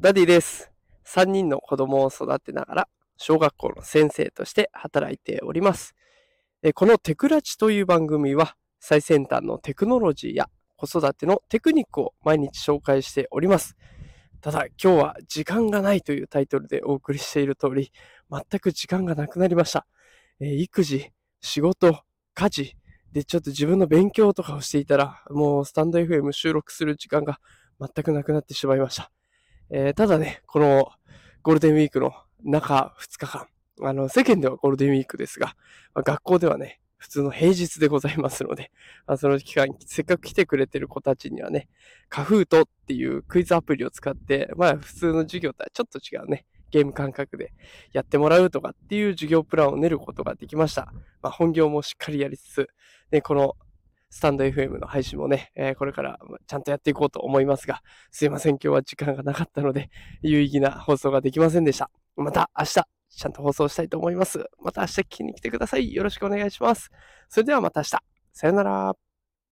ダディです。3人の子供を育てながら、小学校の先生として働いております。えこのテクラチという番組は、最先端のテクノロジーや子育てのテクニックを毎日紹介しております。ただ、今日は時間がないというタイトルでお送りしている通り、全く時間がなくなりました。えー育児、仕事、家事、で、ちょっと自分の勉強とかをしていたら、もうスタンド FM 収録する時間が全くなくなってしまいました。えーただね、このゴールデンウィークの中2日間、あの、世間ではゴールデンウィークですが、まあ学校ではね、普通の平日でございますので、まあ、その期間、せっかく来てくれてる子たちにはね、カフートっていうクイズアプリを使って、まあ普通の授業とはちょっと違うね、ゲーム感覚でやってもらうとかっていう授業プランを練ることができました。まあ本業もしっかりやりつつ、で、このスタンド FM の配信もね、えーこれからちゃんとやっていこうと思いますが、すいません、今日は時間がなかったので、有意義な放送ができませんでした。また明日、ちゃんと放送したいと思います。また明日聞きに来てください。よろしくお願いします。それではまた明日。さよなら。